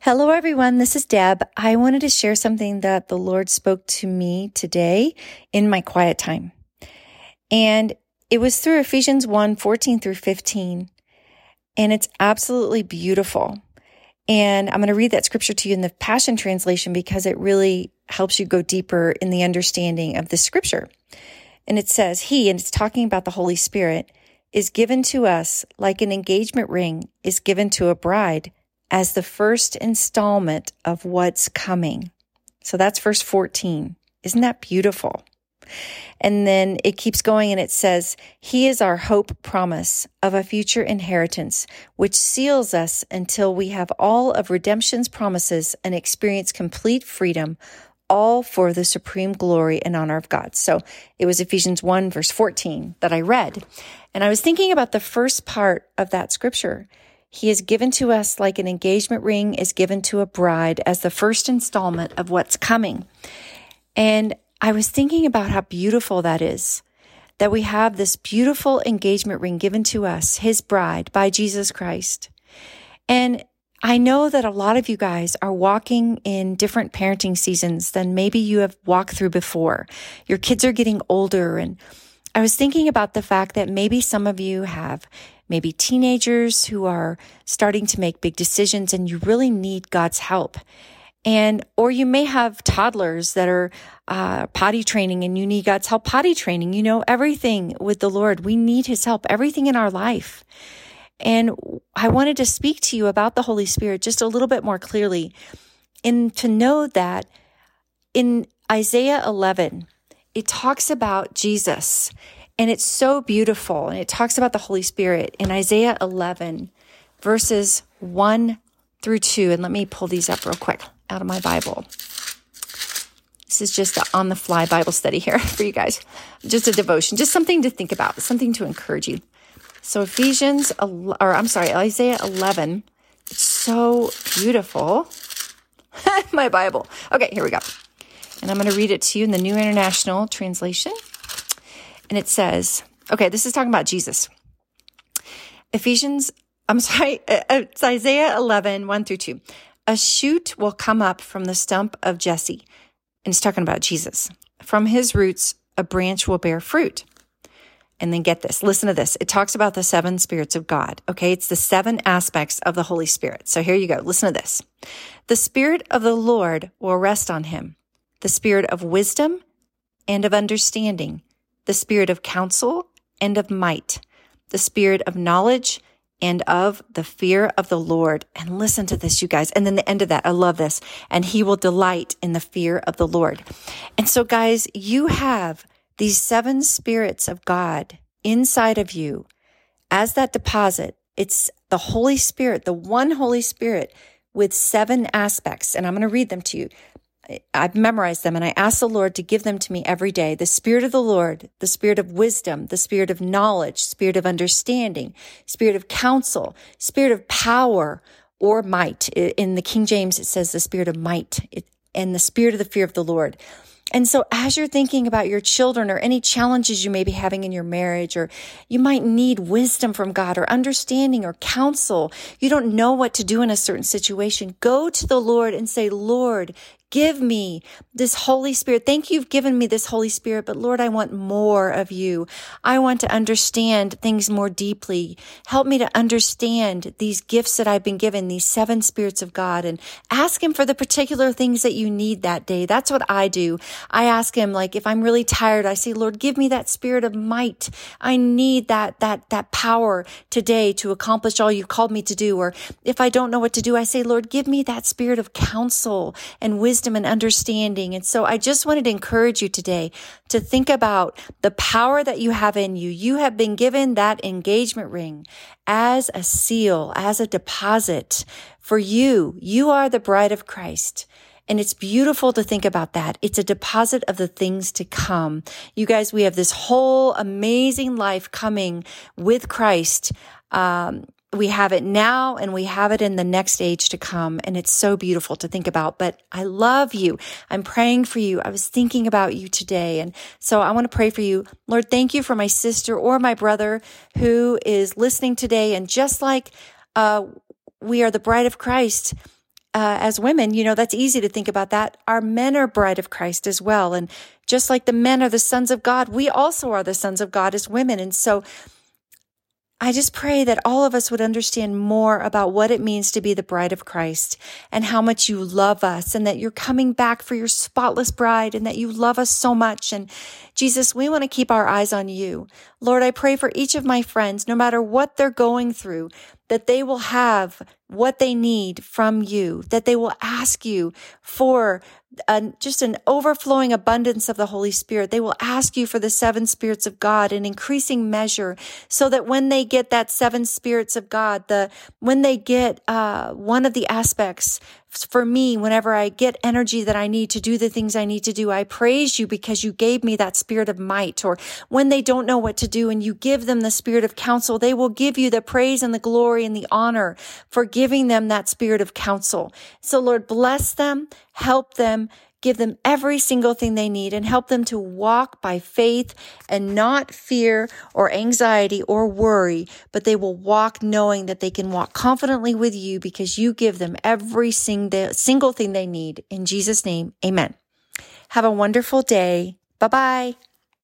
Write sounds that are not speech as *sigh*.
Hello, everyone. This is Deb. I wanted to share something that the Lord spoke to me today in my quiet time. And it was through Ephesians 1 14 through 15. And it's absolutely beautiful. And I'm going to read that scripture to you in the Passion Translation because it really helps you go deeper in the understanding of the scripture. And it says, He, and it's talking about the Holy Spirit, is given to us like an engagement ring is given to a bride as the first installment of what's coming. So that's verse 14. Isn't that beautiful? And then it keeps going and it says, He is our hope promise of a future inheritance, which seals us until we have all of redemption's promises and experience complete freedom, all for the supreme glory and honor of God. So it was Ephesians 1, verse 14 that I read. And I was thinking about the first part of that scripture. He is given to us like an engagement ring is given to a bride as the first installment of what's coming. And I was thinking about how beautiful that is that we have this beautiful engagement ring given to us, his bride by Jesus Christ. And I know that a lot of you guys are walking in different parenting seasons than maybe you have walked through before. Your kids are getting older. And I was thinking about the fact that maybe some of you have maybe teenagers who are starting to make big decisions and you really need God's help. And, or you may have toddlers that are uh, potty training and you need God's help potty training. You know, everything with the Lord, we need his help, everything in our life. And I wanted to speak to you about the Holy Spirit just a little bit more clearly and to know that in Isaiah 11, it talks about Jesus and it's so beautiful. And it talks about the Holy Spirit in Isaiah 11, verses 1 through 2. And let me pull these up real quick out of my Bible. This is just on the fly Bible study here *laughs* for you guys. Just a devotion, just something to think about, something to encourage you. So, Ephesians, or I'm sorry, Isaiah 11. It's so beautiful. *laughs* my Bible. Okay, here we go. And I'm going to read it to you in the New International Translation and it says, okay, this is talking about Jesus. Ephesians, I'm *laughs* sorry, uh, it's Isaiah 11, 1 through 2. A shoot will come up from the stump of Jesse. And it's talking about Jesus. From his roots, a branch will bear fruit. And then get this, listen to this. It talks about the seven spirits of God. Okay. It's the seven aspects of the Holy Spirit. So here you go. Listen to this. The spirit of the Lord will rest on him. The spirit of wisdom and of understanding, the spirit of counsel and of might, the spirit of knowledge and of the fear of the Lord. And listen to this, you guys. And then the end of that, I love this. And he will delight in the fear of the Lord. And so, guys, you have these seven spirits of God inside of you as that deposit. It's the Holy Spirit, the one Holy Spirit with seven aspects. And I'm going to read them to you. I've memorized them and I ask the Lord to give them to me every day. The Spirit of the Lord, the Spirit of wisdom, the Spirit of knowledge, Spirit of understanding, Spirit of counsel, Spirit of power or might. In the King James, it says the Spirit of might and the Spirit of the fear of the Lord. And so as you're thinking about your children or any challenges you may be having in your marriage, or you might need wisdom from God or understanding or counsel, you don't know what to do in a certain situation, go to the Lord and say, Lord, Give me this Holy Spirit. Thank you, you've given me this Holy Spirit, but Lord, I want more of you. I want to understand things more deeply. Help me to understand these gifts that I've been given, these seven spirits of God, and ask Him for the particular things that you need that day. That's what I do. I ask Him, like, if I'm really tired, I say, Lord, give me that spirit of might. I need that, that, that power today to accomplish all you've called me to do. Or if I don't know what to do, I say, Lord, give me that spirit of counsel and wisdom wisdom and understanding. And so I just wanted to encourage you today to think about the power that you have in you. You have been given that engagement ring as a seal, as a deposit for you. You are the bride of Christ. And it's beautiful to think about that. It's a deposit of the things to come. You guys, we have this whole amazing life coming with Christ. Um, we have it now and we have it in the next age to come. And it's so beautiful to think about. But I love you. I'm praying for you. I was thinking about you today. And so I want to pray for you. Lord, thank you for my sister or my brother who is listening today. And just like, uh, we are the bride of Christ, uh, as women, you know, that's easy to think about that. Our men are bride of Christ as well. And just like the men are the sons of God, we also are the sons of God as women. And so I just pray that all of us would understand more about what it means to be the bride of Christ and how much you love us and that you're coming back for your spotless bride and that you love us so much. And Jesus, we want to keep our eyes on you. Lord, I pray for each of my friends, no matter what they're going through, that they will have what they need from you, that they will ask you for a, just an overflowing abundance of the Holy Spirit. They will ask you for the seven spirits of God in increasing measure so that when they get that seven spirits of God, the, when they get, uh, one of the aspects for me, whenever I get energy that I need to do the things I need to do, I praise you because you gave me that spirit of might. Or when they don't know what to do and you give them the spirit of counsel, they will give you the praise and the glory and the honor for giving them that spirit of counsel. So Lord, bless them, help them, give them every single thing they need and help them to walk by faith and not fear or anxiety or worry, but they will walk knowing that they can walk confidently with you because you give them every single, single thing they need. In Jesus' name, amen. Have a wonderful day. Bye bye.